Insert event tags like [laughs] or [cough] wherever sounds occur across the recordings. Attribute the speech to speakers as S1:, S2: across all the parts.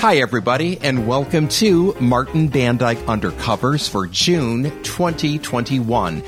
S1: Hi, everybody, and welcome to Martin Bandyke Undercovers for June 2021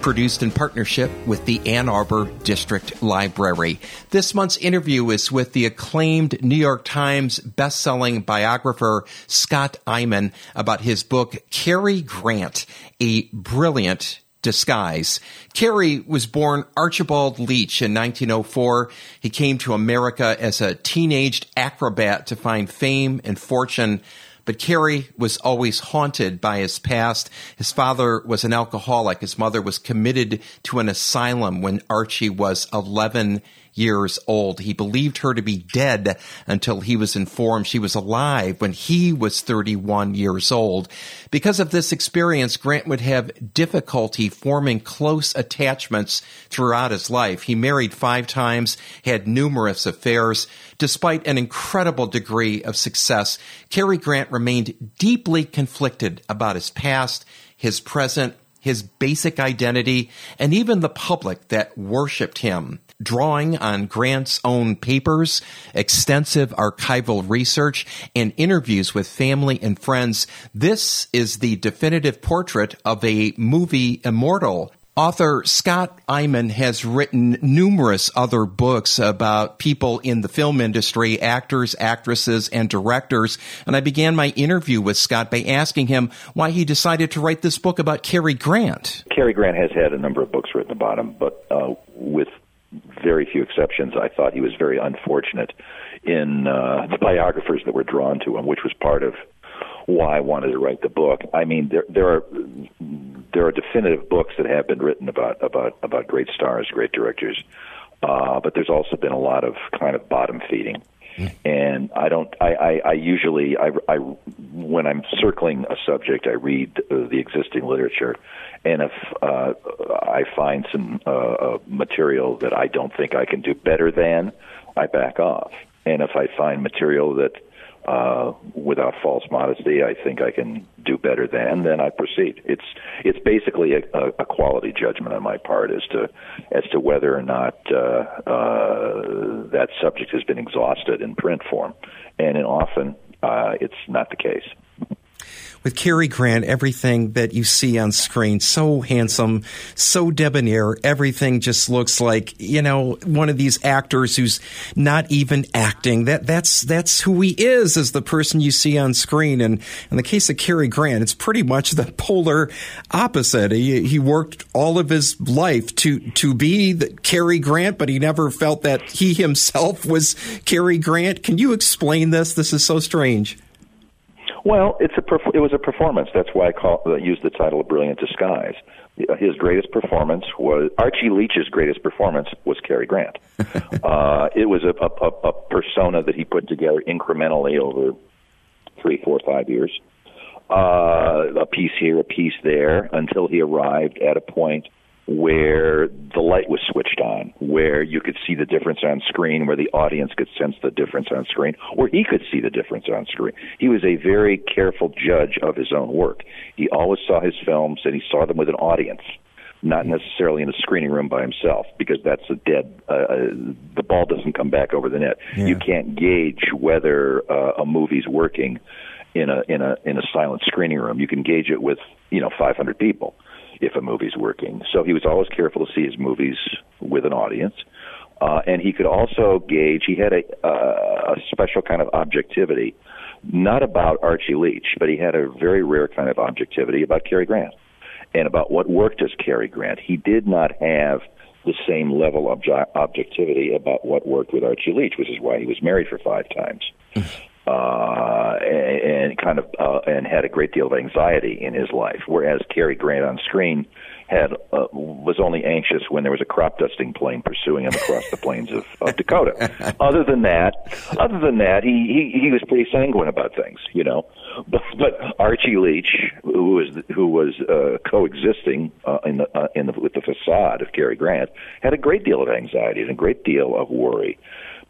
S1: produced in partnership with the Ann Arbor District Library. This month's interview is with the acclaimed New York Times best-selling biographer Scott Eyman about his book Cary Grant, a brilliant disguise. Cary was born Archibald Leach in 1904. He came to America as a teenaged acrobat to find fame and fortune. But Cary was always haunted by his past. His father was an alcoholic. His mother was committed to an asylum when Archie was 11 years old. He believed her to be dead until he was informed she was alive when he was 31 years old. Because of this experience, Grant would have difficulty forming close attachments throughout his life. He married five times, had numerous affairs. Despite an incredible degree of success, Cary Grant remained deeply conflicted about his past, his present, his basic identity, and even the public that worshiped him. Drawing on Grant's own papers, extensive archival research, and interviews with family and friends, this is the definitive portrait of a movie immortal Author Scott Eyman has written numerous other books about people in the film industry, actors, actresses, and directors. And I began my interview with Scott by asking him why he decided to write this book about Cary Grant.
S2: Cary Grant has had a number of books written about him, but uh, with very few exceptions, I thought he was very unfortunate in uh, the biographers that were drawn to him, which was part of why I wanted to write the book. I mean, there there are there are definitive books that have been written about about about great stars, great directors, uh, but there's also been a lot of kind of bottom feeding. And I don't. I, I, I usually, I, I, when I'm circling a subject, I read the existing literature, and if uh, I find some uh, uh material that I don't think I can do better than, I back off. And if I find material that uh, without false modesty, I think I can do better than, then I proceed. It's it's basically a, a quality judgment on my part as to as to whether or not uh, uh, that subject has been exhausted in print form, and often uh, it's not the case
S1: with Cary Grant, everything that you see on screen, so handsome, so debonair, everything just looks like, you know, one of these actors who's not even acting. That, that's, that's who he is as the person you see on screen. And in the case of Cary Grant, it's pretty much the polar opposite. He, he worked all of his life to, to be the Cary Grant, but he never felt that he himself was Cary Grant. Can you explain this? This is so strange.
S2: Well, it's a perf- it was a performance. That's why I call uh, use the title of Brilliant Disguise. Uh, his greatest performance was Archie Leach's greatest performance was Cary Grant. [laughs] uh, it was a, a, a persona that he put together incrementally over three, four, five years. Uh, a piece here, a piece there, until he arrived at a point where the light was switched on, where you could see the difference on screen, where the audience could sense the difference on screen, or he could see the difference on screen. He was a very careful judge of his own work. He always saw his films and he saw them with an audience, not necessarily in a screening room by himself, because that's a dead. Uh, uh the ball doesn't come back over the net. Yeah. You can't gauge whether uh, a movie's working in a in a in a silent screening room. You can gauge it with you know 500 people if a movie's working. So he was always careful to see his movies with an audience. Uh, and he could also gauge, he had a, uh, a special kind of objectivity, not about Archie Leach, but he had a very rare kind of objectivity about Cary Grant and about what worked as Cary Grant. He did not have the same level of objectivity about what worked with Archie Leach, which is why he was married for five times. Uh, and, and kind of uh, and had a great deal of anxiety in his life. Whereas Cary Grant on screen had uh, was only anxious when there was a crop dusting plane pursuing him across the plains of, of Dakota. [laughs] other than that, other than that, he, he he was pretty sanguine about things, you know. But, but Archie Leach, who was who was uh, coexisting uh, in the uh, in the with the facade of Cary Grant, had a great deal of anxiety and a great deal of worry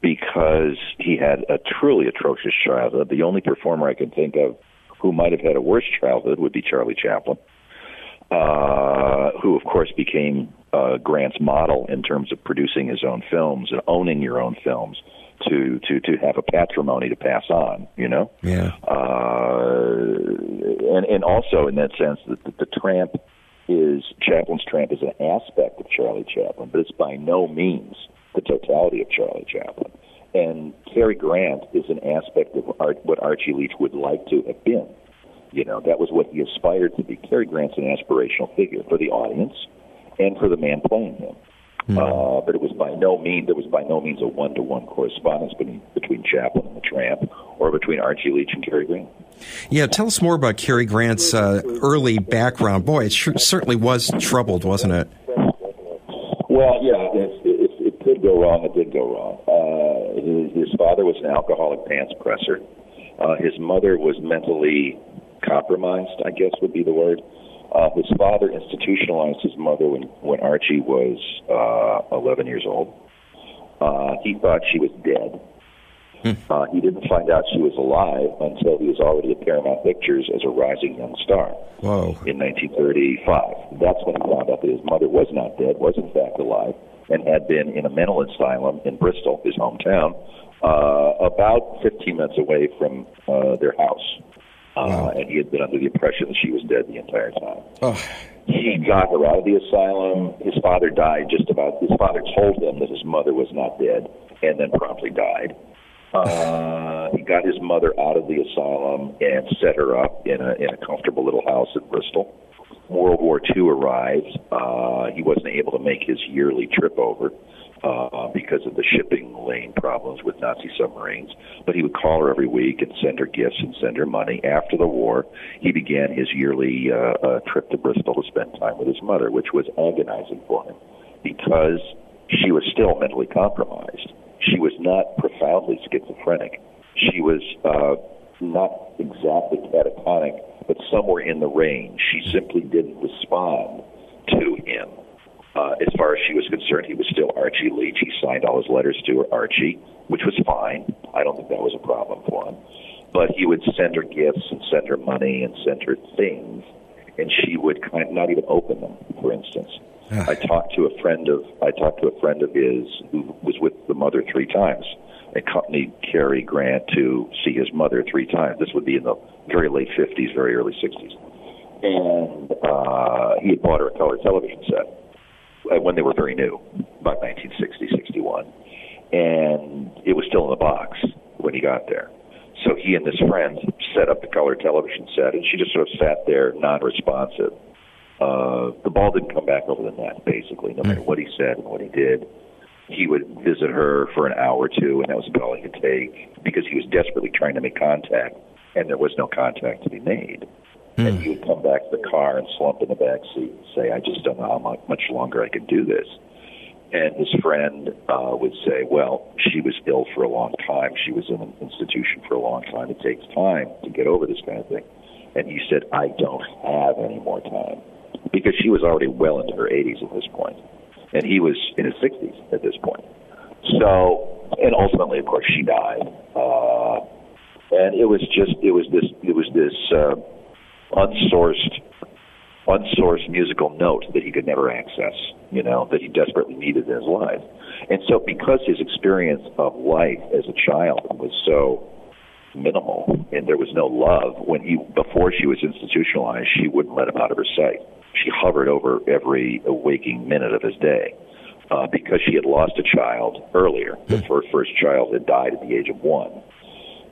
S2: because he had a truly atrocious childhood. The only performer I can think of who might have had a worse childhood would be Charlie Chaplin, uh, who, of course, became uh, Grant's model in terms of producing his own films and owning your own films. to to to have a patrimony to pass on. You know.
S1: Yeah.
S2: Uh, and and also in that sense that the, the tramp is Chaplin's tramp is an aspect of Charlie Chaplin, but it's by no means the totality of Charlie Chaplin. And Cary Grant is an aspect of art, what Archie Leach would like to have been. You know, that was what he aspired to be. Cary Grant's an aspirational figure for the audience and for the man playing him. Mm-hmm. Uh, but it was by no means there was by no means a one to one correspondence between between Chaplin and the Tramp, or between Archie Leach and Cary Grant.
S1: Yeah, tell us more about Cary Grant's uh, early background. Boy, it certainly was troubled, wasn't it?
S2: Well, yeah, could go wrong. It did go wrong. Uh, his, his father was an alcoholic pants presser. Uh, his mother was mentally compromised, I guess would be the word. Uh, his father institutionalized his mother when, when Archie was uh, 11 years old. Uh, he thought she was dead. Hmm. Uh, he didn't find out she was alive until he was already at Paramount Pictures as a rising young star
S1: Whoa.
S2: in 1935. That's when he found out that his mother was not dead, was in fact alive, and had been in a mental asylum in Bristol, his hometown, uh, about 15 minutes away from uh, their house. Uh, wow. And he had been under the impression that she was dead the entire time. Oh. He got her out of the asylum. His father died just about. His father told him that his mother was not dead, and then promptly died. Uh, [sighs] he got his mother out of the asylum and set her up in a in a comfortable little house in Bristol. World War II arrived. Uh, he wasn't able to make his yearly trip over uh, because of the shipping lane problems with Nazi submarines. But he would call her every week and send her gifts and send her money. After the war, he began his yearly uh, uh, trip to Bristol to spend time with his mother, which was agonizing for him because she was still mentally compromised. She was not profoundly schizophrenic. She was uh, not exactly catatonic, but somewhere in the range. She simply didn't respond to him uh, as far as she was concerned, he was still Archie Leach. He signed all his letters to her Archie, which was fine. I don't think that was a problem for him. But he would send her gifts and send her money and send her things, and she would kind of not even open them. For instance, I talked to a friend of I talked to a friend of his who was with the mother three times. Accompanied Cary Grant to see his mother three times. This would be in the very late fifties, very early sixties, and uh, he had bought her a color television set uh, when they were very new, about 1960, 61. And it was still in the box when he got there. So he and this friend set up the color television set, and she just sort of sat there, non-responsive. Uh, the ball didn't come back over the net, basically, no matter what he said and what he did. He would visit her for an hour or two, and that was about all he could take because he was desperately trying to make contact, and there was no contact to be made. Mm. And he would come back to the car and slump in the back seat and say, I just don't know how much longer I can do this. And his friend uh, would say, Well, she was ill for a long time. She was in an institution for a long time. It takes time to get over this kind of thing. And he said, I don't have any more time. Because she was already well into her 80s at this point. And he was in his 60s at this point. So, and ultimately, of course, she died. Uh, and it was just, it was this, it was this, uh, unsourced unsourced musical note that he could never access, you know, that he desperately needed in his life. And so because his experience of life as a child was so minimal and there was no love when he before she was institutionalized she wouldn't let him out of her sight. She hovered over every waking minute of his day uh, because she had lost a child earlier. Her first child had died at the age of one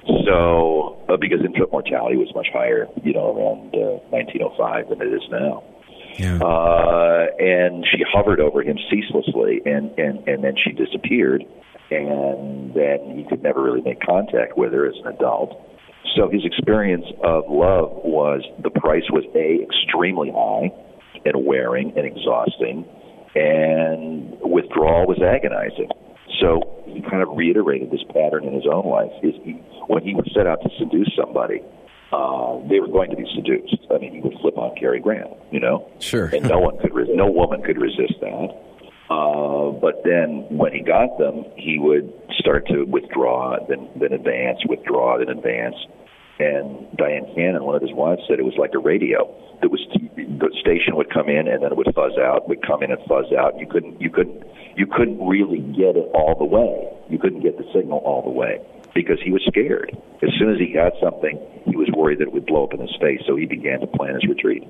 S2: so, uh, because infant mortality was much higher, you know, around uh, 1905 than it is now. Yeah. Uh, and she hovered over him ceaselessly, and, and, and then she disappeared, and then he could never really make contact with her as an adult. So his experience of love was the price was a extremely high and wearing and exhausting, and withdrawal was agonizing. So he kind of reiterated this pattern in his own life. Is he, when he would set out to seduce somebody, uh, they were going to be seduced. I mean, he would flip on Cary Grant, you know.
S1: Sure.
S2: and no one could, re- no woman could resist that. Uh, but then when he got them, he would start to withdraw, then then advance, withdraw, then advance. And Dyan Cannon, one of his wives, said it was like a radio. That was the station would come in and then it would fuzz out, would come in and fuzz out. You couldn't you couldn't you couldn't really get it all the way. You couldn't get the signal all the way because he was scared. As soon as he got something, he was worried that it would blow up in his face, so he began to plan his retreat.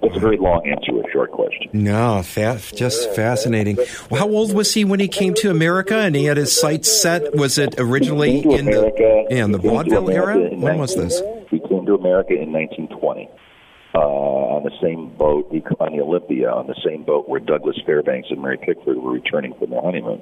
S2: That's a very long answer to a short question.
S1: No, fa- just fascinating. Well, how old was he when he came to America and he had his sights set? Was it originally in
S2: America,
S1: the, yeah, in the vaudeville era? When was this?
S2: He came to America in 1920 uh, on the same boat, on the Olympic, on the same boat where Douglas Fairbanks and Mary Pickford were returning from their honeymoon.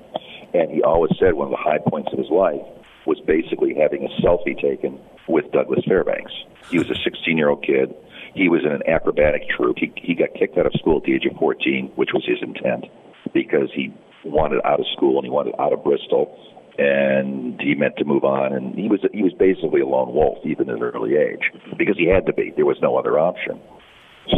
S2: And he always said one of the high points of his life was basically having a selfie taken with Douglas Fairbanks. He was a 16 year old kid. He was in an acrobatic troupe. He, he got kicked out of school at the age of 14, which was his intent, because he wanted out of school and he wanted out of Bristol, and he meant to move on. And he was he was basically a lone wolf even at an early age, because he had to be. There was no other option.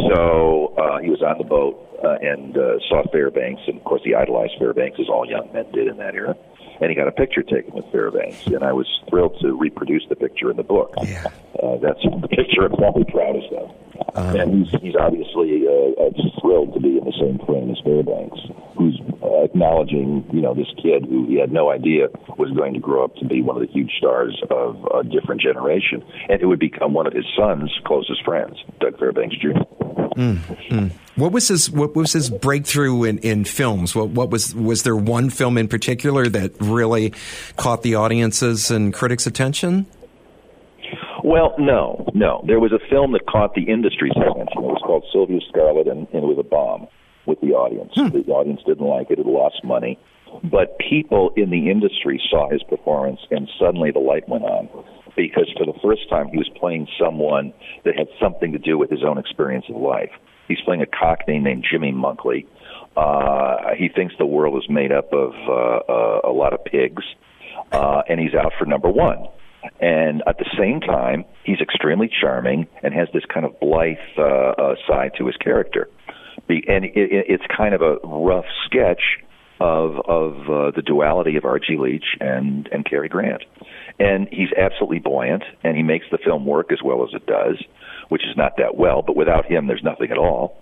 S2: So uh, he was on the boat uh, and uh, saw Fairbanks, and of course he idolized Fairbanks as all young men did in that era and he got a picture taken with Fairbanks, and I was thrilled to reproduce the picture in the book.
S1: Yeah.
S2: Uh, that's the picture I'm probably proudest of. Um, and he's, he's obviously uh, uh, thrilled to be in the same frame as Fairbanks, who's uh, acknowledging, you know, this kid who he had no idea was going to grow up to be one of the huge stars of a different generation, and who would become one of his son's closest friends, Doug Fairbanks Jr.
S1: Mm, mm. What was his What was his breakthrough in, in films? What, what was was there one film in particular that really caught the audience's and critics' attention?
S2: Well, no, no. There was a film that caught the industry's attention. It was called Sylvia Scarlett, and, and it was a bomb with the audience. Hmm. The audience didn't like it; it lost money. But people in the industry saw his performance, and suddenly the light went on because for the first time he was playing someone that had something to do with his own experience of life. He's playing a cockney named Jimmy Monkley. Uh, he thinks the world is made up of uh, uh, a lot of pigs, uh, and he's out for number one. And at the same time, he's extremely charming and has this kind of blithe uh, uh, side to his character. Be, and it, it, it's kind of a rough sketch of of uh, the duality of Archie Leach and and Cary Grant and he's absolutely buoyant, and he makes the film work as well as it does, which is not that well. But without him, there's nothing at all.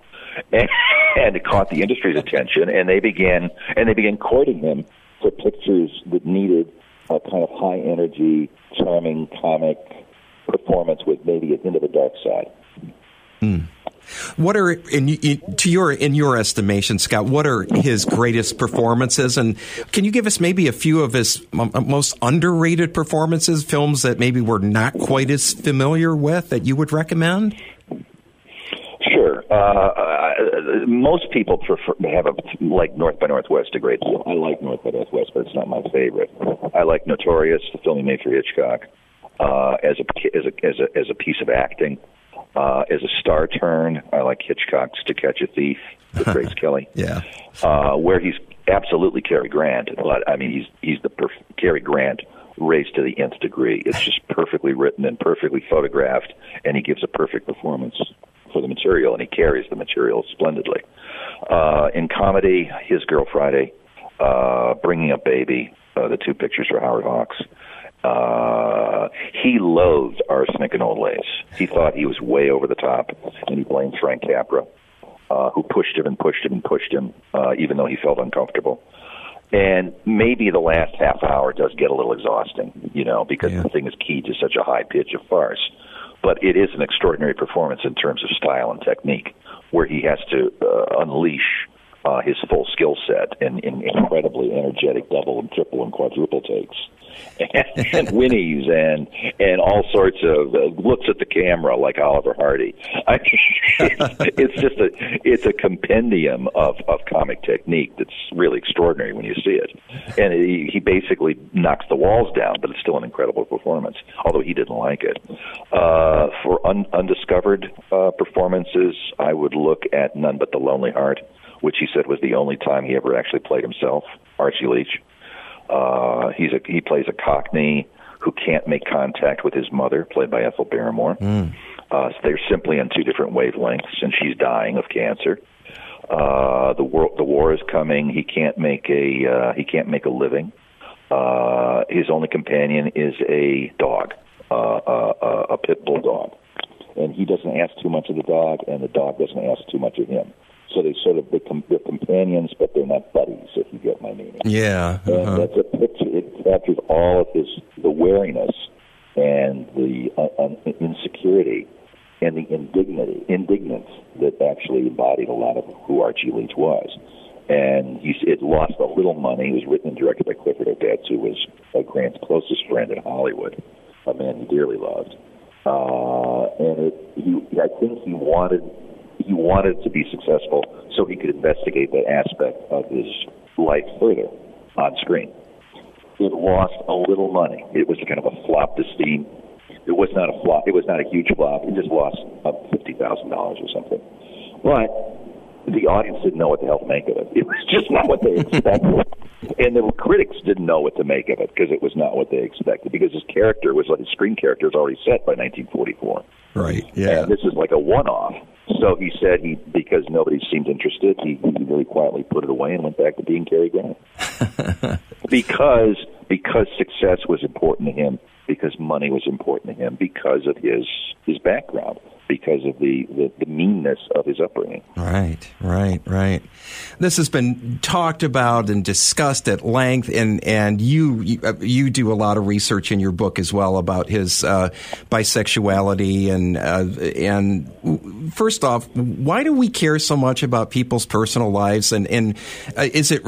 S2: And, [laughs] and it caught the industry's attention, and they began and they began courting him for pictures that needed a kind of high energy, charming comic performance with maybe a hint of a dark side.
S1: Mm. What are in, in, to your in your estimation, Scott? What are his greatest performances, and can you give us maybe a few of his most underrated performances, films that maybe we're not quite as familiar with that you would recommend?
S2: Sure. Uh, uh, most people prefer have a like North by Northwest a great deal. I like North by Northwest, but it's not my favorite. I like Notorious, the film he made for Hitchcock, uh, as a as a as a as a piece of acting. Uh, as a star turn, I like Hitchcock's To Catch a Thief with [laughs] Grace Kelly.
S1: Yeah,
S2: uh, where he's absolutely Cary Grant. I mean, he's he's the perf- Cary Grant raised to the nth degree. It's just perfectly written and perfectly photographed, and he gives a perfect performance for the material, and he carries the material splendidly. Uh, in comedy, His Girl Friday, uh, Bringing Up Baby, uh, the two pictures for Howard Hawks. Uh, he loathed arsenic and old lace. He thought he was way over the top, and he blamed Frank Capra, uh, who pushed him and pushed him and pushed him, uh, even though he felt uncomfortable. And maybe the last half hour does get a little exhausting, you know, because yeah. the thing is keyed to such a high pitch of farce. But it is an extraordinary performance in terms of style and technique, where he has to uh, unleash uh, his full skill set in, in incredibly energetic double and triple and quadruple takes [laughs] and, and whinnies and and all sorts of uh, looks at the camera like Oliver Hardy. [laughs] I, it's, it's just a it's a compendium of of comic technique that's really extraordinary when you see it. And he, he basically knocks the walls down, but it's still an incredible performance. Although he didn't like it. Uh, for un, undiscovered uh, performances, I would look at None But the Lonely Heart, which he said was the only time he ever actually played himself. Archie Leach. Uh, he's a, he plays a Cockney who can't make contact with his mother, played by Ethel Barrymore. Mm. Uh, so they're simply on two different wavelengths, and she's dying of cancer. Uh, the war, the war is coming. He can't make a uh, he can't make a living. Uh, his only companion is a dog, uh, uh, uh, a pit bull dog, and he doesn't ask too much of the dog, and the dog doesn't ask too much of him. So they sort of become they're companions, but they're not buddies. If you get my meaning.
S1: Yeah.
S2: And
S1: uh-huh.
S2: that's a picture. It captures all of his the wariness and the uh, uh, insecurity and the indignity, indignance that actually embodied a lot of who Archie Leach was. And he, it lost a little money. It was written and directed by Clifford Odets, who was uh, Grant's closest friend in Hollywood, a man he dearly loved. Uh, and it, he, I think he wanted he wanted to be successful so he could investigate that aspect of his life further on screen. It lost a little money. It was kind of a flop to Steam. It was not a flop. It was not a huge flop. It just lost fifty thousand dollars or something. But the audience didn't know what the hell to make of it. It was just not what they expected. and the critics didn't know what to make of it because it was not what they expected. Because his character was like his screen character was already set by 1944.
S1: Right. Yeah.
S2: And this is like a one-off. So he said he because nobody seemed interested, he, he very quietly put it away and went back to being Cary Grant. [laughs] because because success was important to him, because money was important to him, because of his his background because of the, the, the, meanness of his upbringing.
S1: Right, right, right. This has been talked about and discussed at length, and and you you, uh, you do a lot of research in your book as well about his uh, bisexuality and uh, and first off, why do we care so much about people's personal lives? And and uh, is it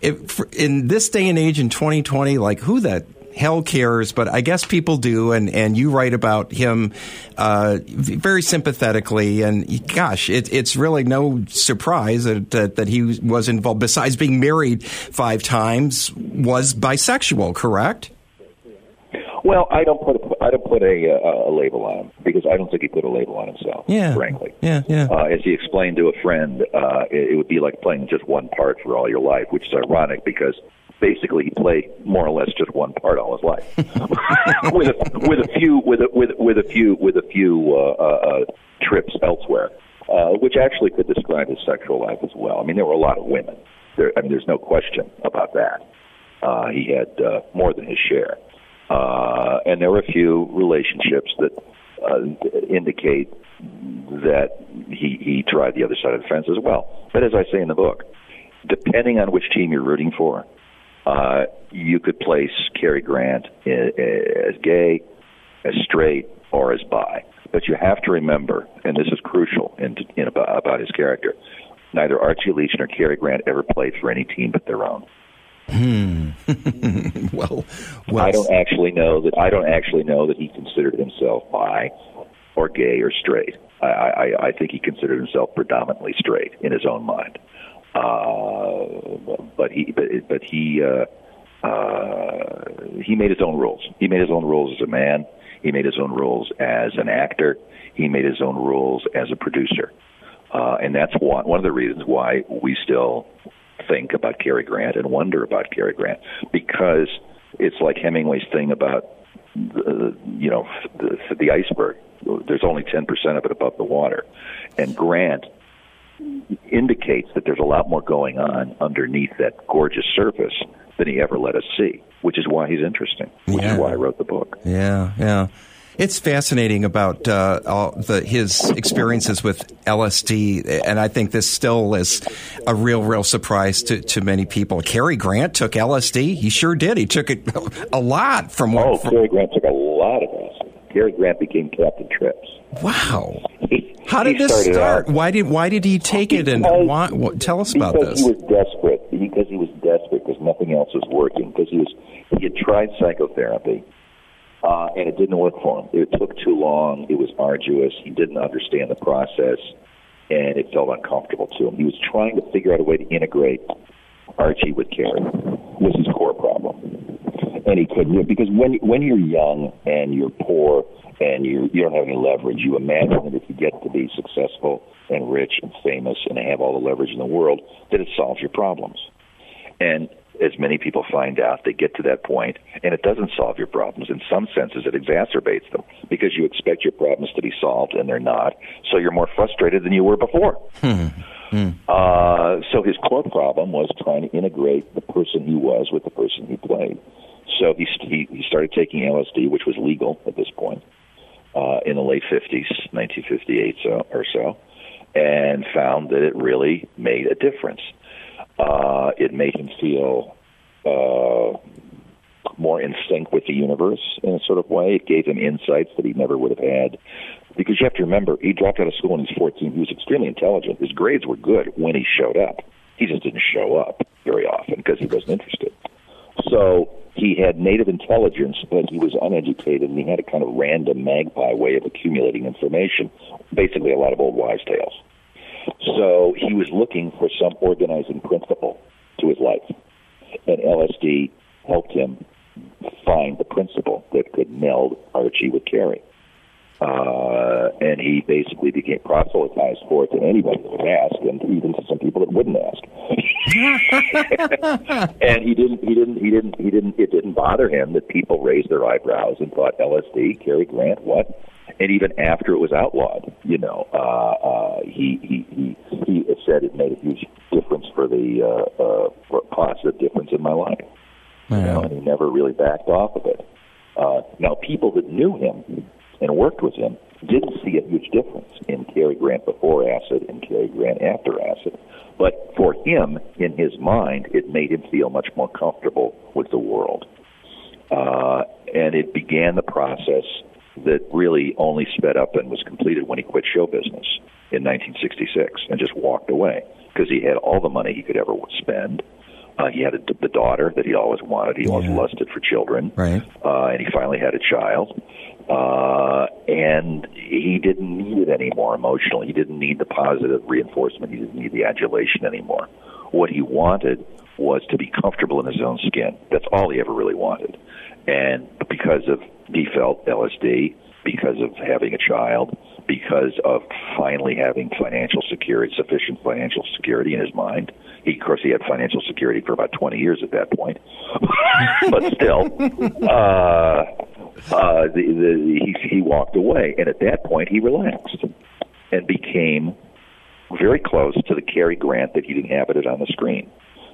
S1: [laughs] in this day and age in 2020, like who that hell cares, but I guess people do. And, and you write about him uh, very sympathetically. And gosh, it, it's really no surprise that, that, that he was involved, besides being married five times, was bisexual, correct?
S2: Well, I don't put a, I don't put a, a, a label on him because I don't think he put a label on himself.
S1: Yeah,
S2: frankly.
S1: Yeah, yeah.
S2: Uh, as he explained to a friend, uh, it, it would be like playing just one part for all your life, which is ironic because basically he played more or less just one part all his life, [laughs] with a, with a few with a, with with a few with a few uh, uh, uh, trips elsewhere, uh, which actually could describe his sexual life as well. I mean, there were a lot of women. There, I mean, there's no question about that. Uh, he had uh, more than his share, uh, and there were a few relationships that uh, indicate that he he tried the other side of the fence as well. But as I say in the book, depending on which team you're rooting for, uh, you could place Cary Grant as gay, as straight, or as bi. But you have to remember, and this is crucial in, in about, about his character, neither Archie Leach nor Cary Grant ever played for any team but their own.
S1: Hmm. [laughs] well, well,
S2: I don't actually know that. I don't actually know that he considered himself bi, or gay, or straight. I, I, I think he considered himself predominantly straight in his own mind. Uh, but he, but, but he, uh, uh, he made his own rules. He made his own rules as a man. He made his own rules as an actor. He made his own rules as a producer. Uh, and that's one, one of the reasons why we still think about Cary Grant and wonder about Cary Grant because it's like Hemingway's thing about the, you know the, the iceberg. There's only 10% of it above the water, and Grant indicates that there's a lot more going on underneath that gorgeous surface than he ever let us see, which is why he's interesting, which yeah. is why I wrote the book.
S1: Yeah, yeah. It's fascinating about uh, all the, his experiences with LSD, and I think this still is a real, real surprise to, to many people. Cary Grant took LSD. He sure did. He took it [laughs] a lot from
S2: what. Oh,
S1: from,
S2: Cary Grant took a lot of LSD. Cary Grant became Captain Trips.
S1: Wow. How did this start?
S2: Out,
S1: why did why did he take it and why, tell us about
S2: this?
S1: Because
S2: he was desperate. Because he was desperate because nothing else was working. Because he was he had tried psychotherapy. Uh, and it didn't work for him. It took too long. It was arduous. He didn't understand the process, and it felt uncomfortable to him. He was trying to figure out a way to integrate Archie with Cary. Was his core problem, and he couldn't because when when you're young and you're poor and you you don't have any leverage. You imagine that if you get to be successful and rich and famous and have all the leverage in the world, that it solves your problems. And as many people find out, they get to that point, and it doesn't solve your problems. In some senses, it exacerbates them because you expect your problems to be solved, and they're not. So you're more frustrated than you were before.
S1: Hmm. Hmm.
S2: Uh, so his core problem was trying to integrate the person he was with the person he played. So he, he he started taking LSD, which was legal at this point, uh, in the late 50s, 1958 so, or so. and found that it really made a difference. Uh, it made him feel uh, more in sync with the universe in a sort of way. It gave him insights that he never would have had. Because you have to remember, he dropped out of school when he was 14. He was extremely intelligent. His grades were good when he showed up. He just didn't show up very often because he wasn't interested. So he had native intelligence, but he was uneducated, and he had a kind of random magpie way of accumulating information, basically a lot of old wives' tales. So he was looking for some organizing principle to his life, and LSD helped him find the principle that could meld Archie with Cary. Uh, and he basically became proselytized for it to anybody that would ask, and even to some people that wouldn't ask. [laughs] and he didn't, he didn't, he didn't, he didn't. It didn't bother him that people raised their eyebrows and thought LSD, Cary Grant, what? And even after it was outlawed, you know, uh, uh, he he he he said it made a huge difference for the uh, uh, for positive difference in my life. You know, and he never really backed off of it. Uh, now, people that knew him and worked with him didn't see a huge difference in Cary Grant before acid and Cary Grant after acid. But for him, in his mind, it made him feel much more comfortable with the world. Uh, and it began the process that really only sped up and was completed when he quit show business in 1966 and just walked away because he had all the money he could ever spend. Uh, he had a, the daughter that he always wanted. He yeah. always lusted for children,
S1: right?
S2: Uh, and he finally had a child. Uh, and he didn't need it anymore emotionally. He didn't need the positive reinforcement. He didn't need the adulation anymore. What he wanted was to be comfortable in his own skin. That's all he ever really wanted. And because of he felt LSD, because of having a child, because of finally having financial security, sufficient financial security in his mind. He, of course, he had financial security for about 20 years at that point, [laughs] but still, uh, uh, the, the, he, he walked away, and at that point, he relaxed and became very close to the Cary Grant that he'd inhabited on the screen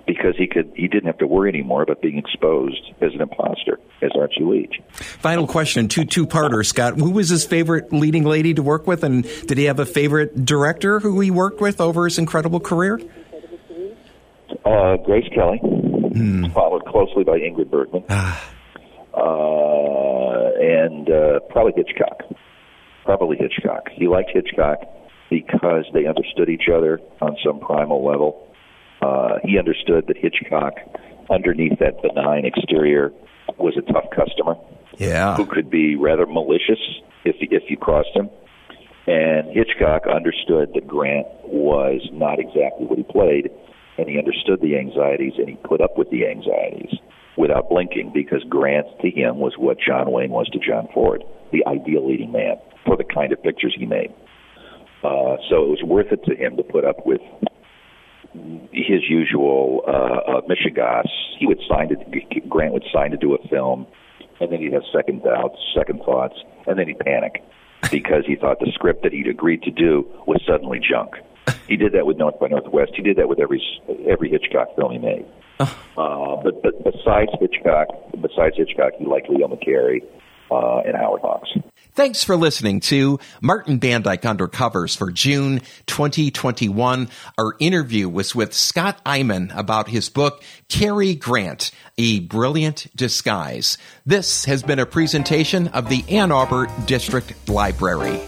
S2: because he could he didn't have to worry anymore about being exposed as an imposter as Archie Leach.
S1: Final question, two two parter, Scott. Who was his favorite leading lady to work with, and did he have a favorite director who he worked with over his incredible career?
S2: Uh, Grace Kelly, hmm. followed closely by Ingrid Bergman. Ah. Uh, and uh, probably Hitchcock. Probably Hitchcock. He liked Hitchcock because they understood each other on some primal level. Uh, he understood that Hitchcock, underneath that benign exterior, was a tough customer.
S1: Yeah.
S2: Who could be rather malicious if if you crossed him. And Hitchcock understood that Grant was not exactly what he played, and he understood the anxieties, and he put up with the anxieties without blinking because Grant to him was what John Wayne was to John Ford, the ideal leading man for the kind of pictures he made. Uh, so it was worth it to him to put up with his usual uh, uh, mishegas. He would sign to Grant would sign to do a film, and then he'd have second doubts, second thoughts, and then he'd panic because he thought the script that he'd agreed to do was suddenly junk. He did that with North by Northwest. He did that with every every Hitchcock film he made. Uh, but but besides Hitchcock, besides Hitchcock, he liked Leo McCarey uh, and Howard Hawks.
S1: Thanks for listening to Martin Bandyke Undercovers for June 2021. Our interview was with Scott Eyman about his book, Cary Grant, A Brilliant Disguise. This has been a presentation of the Ann Arbor District Library.